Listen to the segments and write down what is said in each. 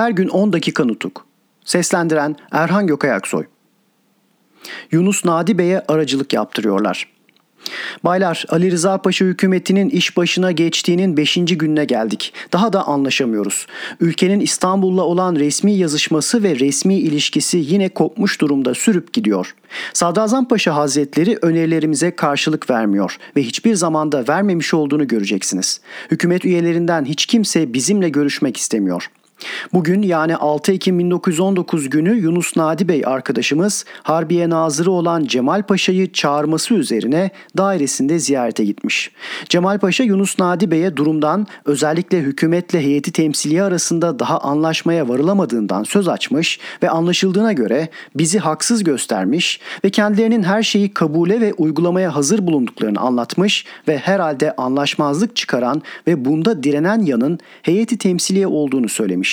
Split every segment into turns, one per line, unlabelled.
Her gün 10 dakika nutuk. Seslendiren Erhan Gökayaksoy. Yunus Nadi Bey'e aracılık yaptırıyorlar. Baylar, Ali Rıza Paşa hükümetinin iş başına geçtiğinin 5. gününe geldik. Daha da anlaşamıyoruz. Ülkenin İstanbul'la olan resmi yazışması ve resmi ilişkisi yine kopmuş durumda sürüp gidiyor. Sadrazam Paşa Hazretleri önerilerimize karşılık vermiyor ve hiçbir zamanda vermemiş olduğunu göreceksiniz. Hükümet üyelerinden hiç kimse bizimle görüşmek istemiyor.'' Bugün yani 6 Ekim 1919 günü Yunus Nadi Bey arkadaşımız Harbiye Nazırı olan Cemal Paşa'yı çağırması üzerine dairesinde ziyarete gitmiş. Cemal Paşa Yunus Nadi Bey'e durumdan özellikle hükümetle heyeti temsiliye arasında daha anlaşmaya varılamadığından söz açmış ve anlaşıldığına göre bizi haksız göstermiş ve kendilerinin her şeyi kabule ve uygulamaya hazır bulunduklarını anlatmış ve herhalde anlaşmazlık çıkaran ve bunda direnen yanın heyeti temsiliye olduğunu söylemiş.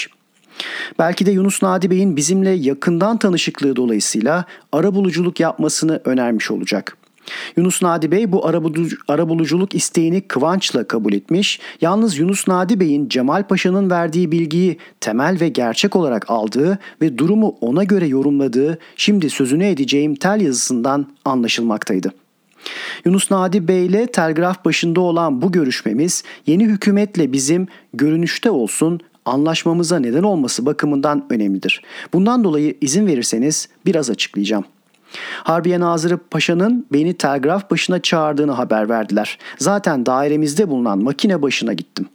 Belki de Yunus Nadi Bey'in bizimle yakından tanışıklığı dolayısıyla arabuluculuk yapmasını önermiş olacak. Yunus Nadi Bey bu arabuluculuk isteğini kıvançla kabul etmiş. Yalnız Yunus Nadi Bey'in Cemal Paşa'nın verdiği bilgiyi temel ve gerçek olarak aldığı ve durumu ona göre yorumladığı şimdi sözünü edeceğim tel yazısından anlaşılmaktaydı. Yunus Nadi Bey ile telgraf başında olan bu görüşmemiz yeni hükümetle bizim görünüşte olsun anlaşmamıza neden olması bakımından önemlidir. Bundan dolayı izin verirseniz biraz açıklayacağım. Harbiye Nazırı Paşa'nın beni telgraf başına çağırdığını haber verdiler. Zaten dairemizde bulunan makine başına gittim.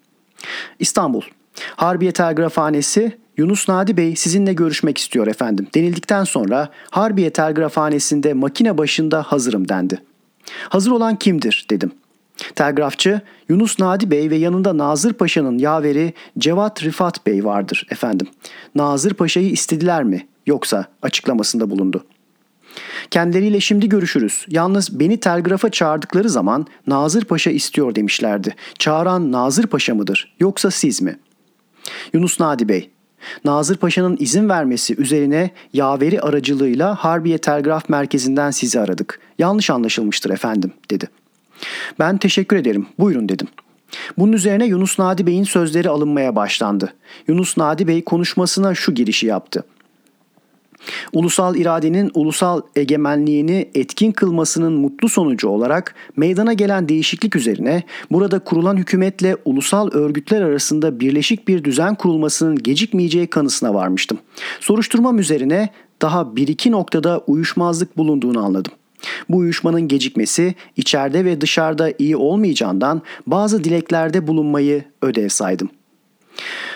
İstanbul. Harbiye Telgrafhanesi Yunus Nadi Bey sizinle görüşmek istiyor efendim denildikten sonra Harbiye Telgrafhanesi'nde makine başında hazırım dendi. Hazır olan kimdir dedim. Telgrafçı Yunus Nadi Bey ve yanında Nazır Paşa'nın yaveri Cevat Rifat Bey vardır efendim. Nazır Paşa'yı istediler mi yoksa açıklamasında bulundu. Kendileriyle şimdi görüşürüz. Yalnız beni telgrafa çağırdıkları zaman Nazır Paşa istiyor demişlerdi. Çağıran Nazır Paşa mıdır yoksa siz mi? Yunus Nadi Bey, Nazır Paşa'nın izin vermesi üzerine yaveri aracılığıyla Harbiye Telgraf Merkezi'nden sizi aradık. Yanlış anlaşılmıştır efendim dedi.'' Ben teşekkür ederim. Buyurun dedim. Bunun üzerine Yunus Nadi Bey'in sözleri alınmaya başlandı. Yunus Nadi Bey konuşmasına şu girişi yaptı. Ulusal iradenin ulusal egemenliğini etkin kılmasının mutlu sonucu olarak meydana gelen değişiklik üzerine burada kurulan hükümetle ulusal örgütler arasında birleşik bir düzen kurulmasının gecikmeyeceği kanısına varmıştım. Soruşturmam üzerine daha bir iki noktada uyuşmazlık bulunduğunu anladım. Bu uyuşmanın gecikmesi içeride ve dışarıda iyi olmayacağından bazı dileklerde bulunmayı ödev saydım.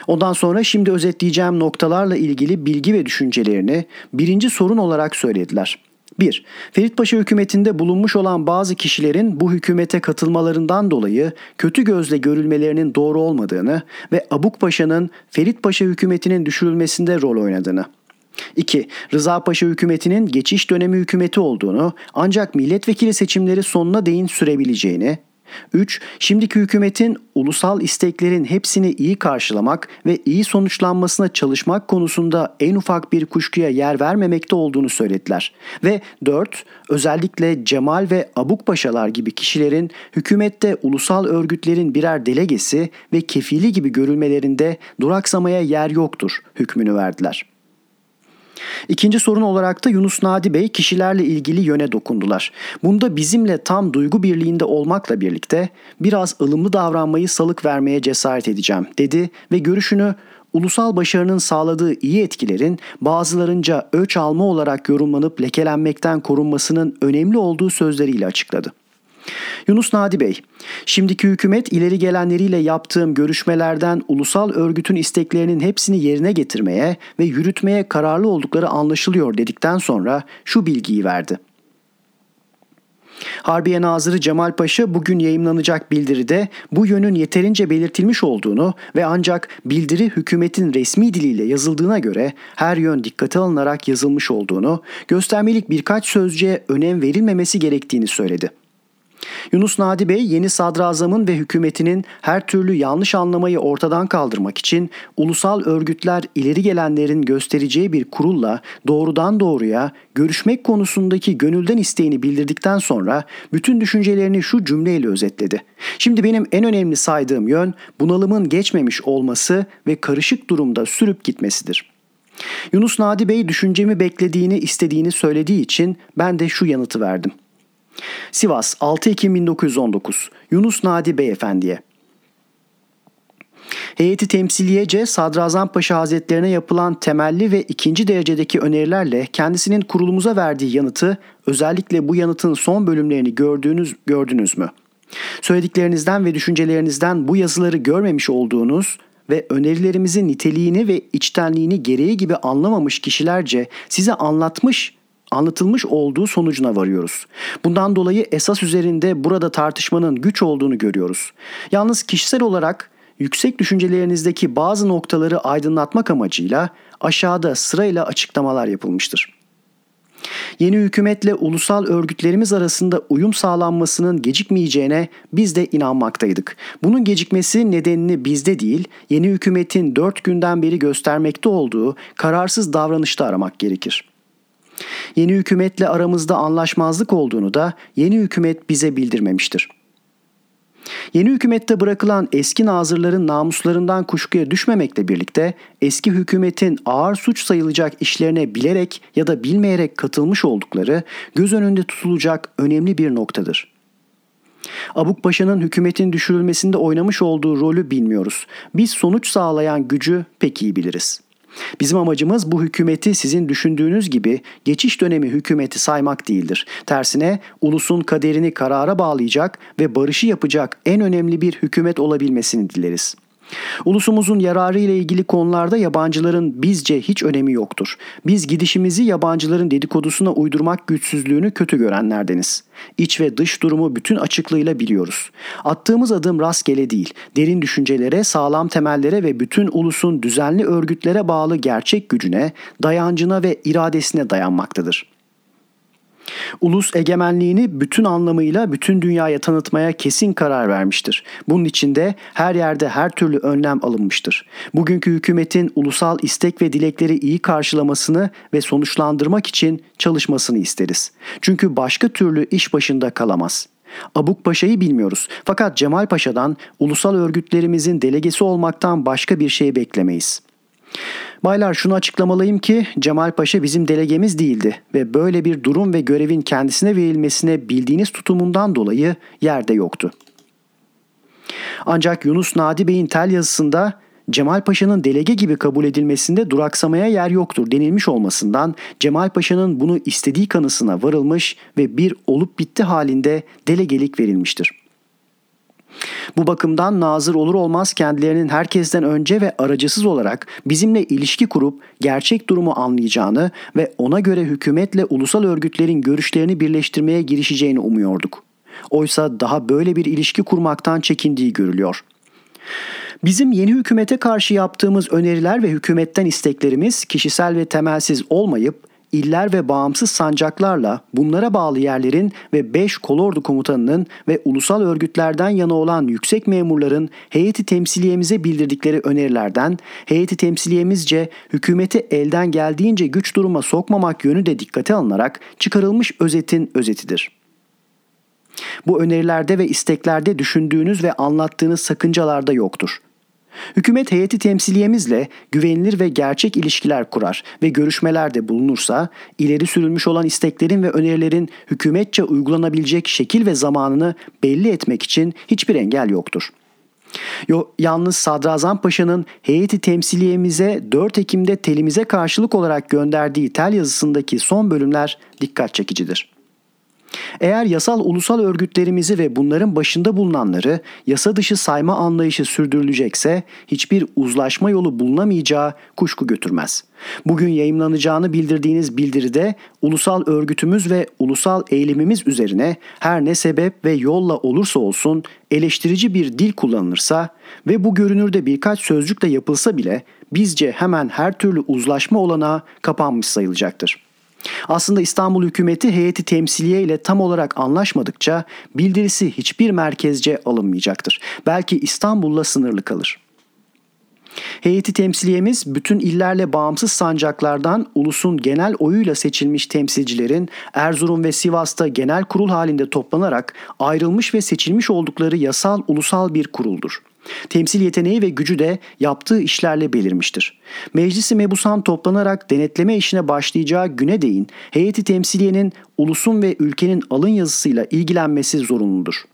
Ondan sonra şimdi özetleyeceğim noktalarla ilgili bilgi ve düşüncelerini birinci sorun olarak söylediler. 1. Ferit Paşa hükümetinde bulunmuş olan bazı kişilerin bu hükümete katılmalarından dolayı kötü gözle görülmelerinin doğru olmadığını ve Abuk Paşa'nın Ferit Paşa hükümetinin düşürülmesinde rol oynadığını. 2. Rıza Paşa hükümetinin geçiş dönemi hükümeti olduğunu ancak milletvekili seçimleri sonuna değin sürebileceğini, 3. Şimdiki hükümetin ulusal isteklerin hepsini iyi karşılamak ve iyi sonuçlanmasına çalışmak konusunda en ufak bir kuşkuya yer vermemekte olduğunu söylediler. Ve 4. Özellikle Cemal ve Abuk Paşalar gibi kişilerin hükümette ulusal örgütlerin birer delegesi ve kefili gibi görülmelerinde duraksamaya yer yoktur hükmünü verdiler.'' İkinci sorun olarak da Yunus Nadi Bey kişilerle ilgili yöne dokundular. Bunda bizimle tam duygu birliğinde olmakla birlikte biraz ılımlı davranmayı salık vermeye cesaret edeceğim dedi ve görüşünü ulusal başarının sağladığı iyi etkilerin bazılarınca öç alma olarak yorumlanıp lekelenmekten korunmasının önemli olduğu sözleriyle açıkladı. Yunus Nadi Bey, şimdiki hükümet ileri gelenleriyle yaptığım görüşmelerden ulusal örgütün isteklerinin hepsini yerine getirmeye ve yürütmeye kararlı oldukları anlaşılıyor dedikten sonra şu bilgiyi verdi. Harbiye Nazırı Cemal Paşa bugün yayımlanacak bildiride bu yönün yeterince belirtilmiş olduğunu ve ancak bildiri hükümetin resmi diliyle yazıldığına göre her yön dikkate alınarak yazılmış olduğunu, göstermelik birkaç sözcüğe önem verilmemesi gerektiğini söyledi.'' Yunus Nadi Bey yeni sadrazamın ve hükümetinin her türlü yanlış anlamayı ortadan kaldırmak için ulusal örgütler ileri gelenlerin göstereceği bir kurulla doğrudan doğruya görüşmek konusundaki gönülden isteğini bildirdikten sonra bütün düşüncelerini şu cümleyle özetledi. Şimdi benim en önemli saydığım yön bunalımın geçmemiş olması ve karışık durumda sürüp gitmesidir. Yunus Nadi Bey düşüncemi beklediğini istediğini söylediği için ben de şu yanıtı verdim. Sivas 6 Ekim 1919 Yunus Nadi Beyefendiye Heyeti temsiliyece Sadrazam Paşa Hazretlerine yapılan temelli ve ikinci derecedeki önerilerle kendisinin kurulumuza verdiği yanıtı özellikle bu yanıtın son bölümlerini gördüğünüz gördünüz mü? Söylediklerinizden ve düşüncelerinizden bu yazıları görmemiş olduğunuz ve önerilerimizin niteliğini ve içtenliğini gereği gibi anlamamış kişilerce size anlatmış anlatılmış olduğu sonucuna varıyoruz. Bundan dolayı esas üzerinde burada tartışmanın güç olduğunu görüyoruz. Yalnız kişisel olarak yüksek düşüncelerinizdeki bazı noktaları aydınlatmak amacıyla aşağıda sırayla açıklamalar yapılmıştır. Yeni hükümetle ulusal örgütlerimiz arasında uyum sağlanmasının gecikmeyeceğine biz de inanmaktaydık. Bunun gecikmesi nedenini bizde değil, yeni hükümetin dört günden beri göstermekte olduğu kararsız davranışta aramak gerekir. Yeni hükümetle aramızda anlaşmazlık olduğunu da yeni hükümet bize bildirmemiştir. Yeni hükümette bırakılan eski nazırların namuslarından kuşkuya düşmemekle birlikte eski hükümetin ağır suç sayılacak işlerine bilerek ya da bilmeyerek katılmış oldukları göz önünde tutulacak önemli bir noktadır. Abuk Paşa'nın hükümetin düşürülmesinde oynamış olduğu rolü bilmiyoruz. Biz sonuç sağlayan gücü pek iyi biliriz.'' Bizim amacımız bu hükümeti sizin düşündüğünüz gibi geçiş dönemi hükümeti saymak değildir. Tersine ulusun kaderini karara bağlayacak ve barışı yapacak en önemli bir hükümet olabilmesini dileriz. Ulusumuzun yararı ile ilgili konularda yabancıların bizce hiç önemi yoktur. Biz gidişimizi yabancıların dedikodusuna uydurmak güçsüzlüğünü kötü görenlerdeniz. İç ve dış durumu bütün açıklığıyla biliyoruz. Attığımız adım rastgele değil, derin düşüncelere, sağlam temellere ve bütün ulusun düzenli örgütlere bağlı gerçek gücüne, dayancına ve iradesine dayanmaktadır.'' Ulus egemenliğini bütün anlamıyla bütün dünyaya tanıtmaya kesin karar vermiştir. Bunun içinde her yerde her türlü önlem alınmıştır. Bugünkü hükümetin ulusal istek ve dilekleri iyi karşılamasını ve sonuçlandırmak için çalışmasını isteriz. Çünkü başka türlü iş başında kalamaz.'' Abuk Paşa'yı bilmiyoruz. Fakat Cemal Paşa'dan ulusal örgütlerimizin delegesi olmaktan başka bir şey beklemeyiz. Baylar şunu açıklamalıyım ki Cemal Paşa bizim delegemiz değildi ve böyle bir durum ve görevin kendisine verilmesine bildiğiniz tutumundan dolayı yerde yoktu. Ancak Yunus Nadi Bey'in tel yazısında Cemal Paşa'nın delege gibi kabul edilmesinde duraksamaya yer yoktur denilmiş olmasından Cemal Paşa'nın bunu istediği kanısına varılmış ve bir olup bitti halinde delegelik verilmiştir.'' Bu bakımdan nazır olur olmaz kendilerinin herkesten önce ve aracısız olarak bizimle ilişki kurup gerçek durumu anlayacağını ve ona göre hükümetle ulusal örgütlerin görüşlerini birleştirmeye girişeceğini umuyorduk. Oysa daha böyle bir ilişki kurmaktan çekindiği görülüyor. Bizim yeni hükümete karşı yaptığımız öneriler ve hükümetten isteklerimiz kişisel ve temelsiz olmayıp iller ve bağımsız sancaklarla bunlara bağlı yerlerin ve 5 kolordu komutanının ve ulusal örgütlerden yana olan yüksek memurların heyeti temsiliyemize bildirdikleri önerilerden heyeti temsiliyemizce hükümeti elden geldiğince güç duruma sokmamak yönü de dikkate alınarak çıkarılmış özetin özetidir. Bu önerilerde ve isteklerde düşündüğünüz ve anlattığınız sakıncalarda yoktur. Hükümet heyeti temsiliyemizle güvenilir ve gerçek ilişkiler kurar ve görüşmelerde bulunursa ileri sürülmüş olan isteklerin ve önerilerin hükümetçe uygulanabilecek şekil ve zamanını belli etmek için hiçbir engel yoktur. Yo, yalnız Sadrazam Paşa'nın heyeti temsiliyemize 4 Ekim'de telimize karşılık olarak gönderdiği tel yazısındaki son bölümler dikkat çekicidir. Eğer yasal ulusal örgütlerimizi ve bunların başında bulunanları yasa dışı sayma anlayışı sürdürülecekse hiçbir uzlaşma yolu bulunamayacağı kuşku götürmez. Bugün yayımlanacağını bildirdiğiniz bildiride ulusal örgütümüz ve ulusal eğilimimiz üzerine her ne sebep ve yolla olursa olsun eleştirici bir dil kullanılırsa ve bu görünürde birkaç sözcükle yapılsa bile bizce hemen her türlü uzlaşma olanağı kapanmış sayılacaktır. Aslında İstanbul hükümeti heyeti temsiliye ile tam olarak anlaşmadıkça bildirisi hiçbir merkezce alınmayacaktır. Belki İstanbul'la sınırlı kalır. Heyeti temsiliyemiz bütün illerle bağımsız sancaklardan ulusun genel oyuyla seçilmiş temsilcilerin Erzurum ve Sivas'ta genel kurul halinde toplanarak ayrılmış ve seçilmiş oldukları yasal ulusal bir kuruldur. Temsil yeteneği ve gücü de yaptığı işlerle belirmiştir. Meclisi mebusan toplanarak denetleme işine başlayacağı güne değin heyeti temsiliyenin ulusun ve ülkenin alın yazısıyla ilgilenmesi zorunludur.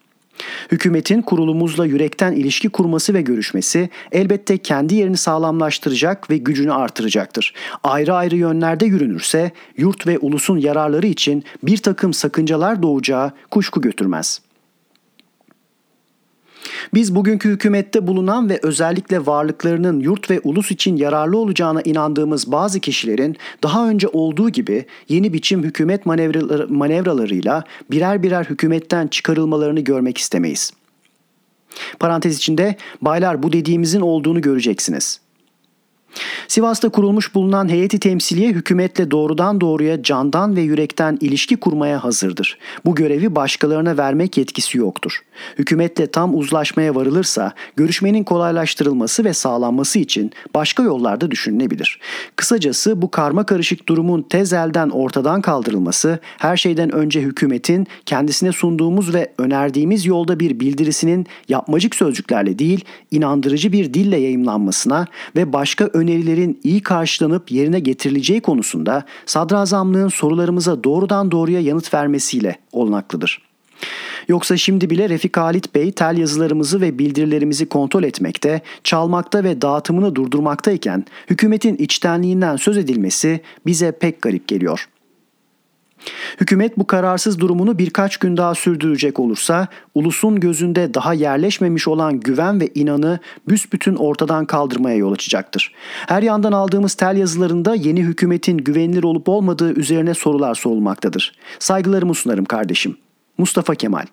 Hükümetin kurulumuzla yürekten ilişki kurması ve görüşmesi elbette kendi yerini sağlamlaştıracak ve gücünü artıracaktır. Ayrı ayrı yönlerde yürünürse yurt ve ulusun yararları için bir takım sakıncalar doğacağı kuşku götürmez.'' Biz bugünkü hükümette bulunan ve özellikle varlıklarının yurt ve ulus için yararlı olacağına inandığımız bazı kişilerin daha önce olduğu gibi yeni biçim hükümet manevraları, manevralarıyla birer birer hükümetten çıkarılmalarını görmek istemeyiz. Parantez içinde baylar bu dediğimizin olduğunu göreceksiniz. Sivas'ta kurulmuş bulunan heyeti temsiliye hükümetle doğrudan doğruya candan ve yürekten ilişki kurmaya hazırdır. Bu görevi başkalarına vermek yetkisi yoktur. Hükümetle tam uzlaşmaya varılırsa görüşmenin kolaylaştırılması ve sağlanması için başka yollarda düşünülebilir. Kısacası bu karma karışık durumun tez elden ortadan kaldırılması her şeyden önce hükümetin kendisine sunduğumuz ve önerdiğimiz yolda bir bildirisinin yapmacık sözcüklerle değil inandırıcı bir dille yayımlanmasına ve başka önerilerin iyi karşılanıp yerine getirileceği konusunda sadrazamlığın sorularımıza doğrudan doğruya yanıt vermesiyle olunaklıdır. Yoksa şimdi bile Refik Halit Bey tel yazılarımızı ve bildirilerimizi kontrol etmekte, çalmakta ve dağıtımını durdurmaktayken hükümetin içtenliğinden söz edilmesi bize pek garip geliyor. Hükümet bu kararsız durumunu birkaç gün daha sürdürecek olursa ulusun gözünde daha yerleşmemiş olan güven ve inanı büsbütün ortadan kaldırmaya yol açacaktır. Her yandan aldığımız tel yazılarında yeni hükümetin güvenilir olup olmadığı üzerine sorular sorulmaktadır. Saygılarımı sunarım kardeşim. Mustafa Kemal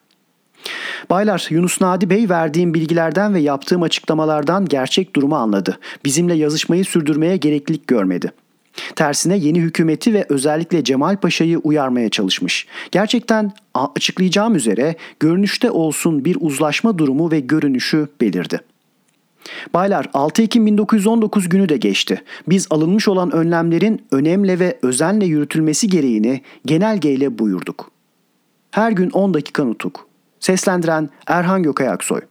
Baylar, Yunus Nadi Bey verdiğim bilgilerden ve yaptığım açıklamalardan gerçek durumu anladı. Bizimle yazışmayı sürdürmeye gereklilik görmedi. Tersine yeni hükümeti ve özellikle Cemal Paşa'yı uyarmaya çalışmış. Gerçekten açıklayacağım üzere görünüşte olsun bir uzlaşma durumu ve görünüşü belirdi. Baylar 6 Ekim 1919 günü de geçti. Biz alınmış olan önlemlerin önemle ve özenle yürütülmesi gereğini genelgeyle buyurduk. Her gün 10 dakika nutuk. Seslendiren Erhan Gökayaksoy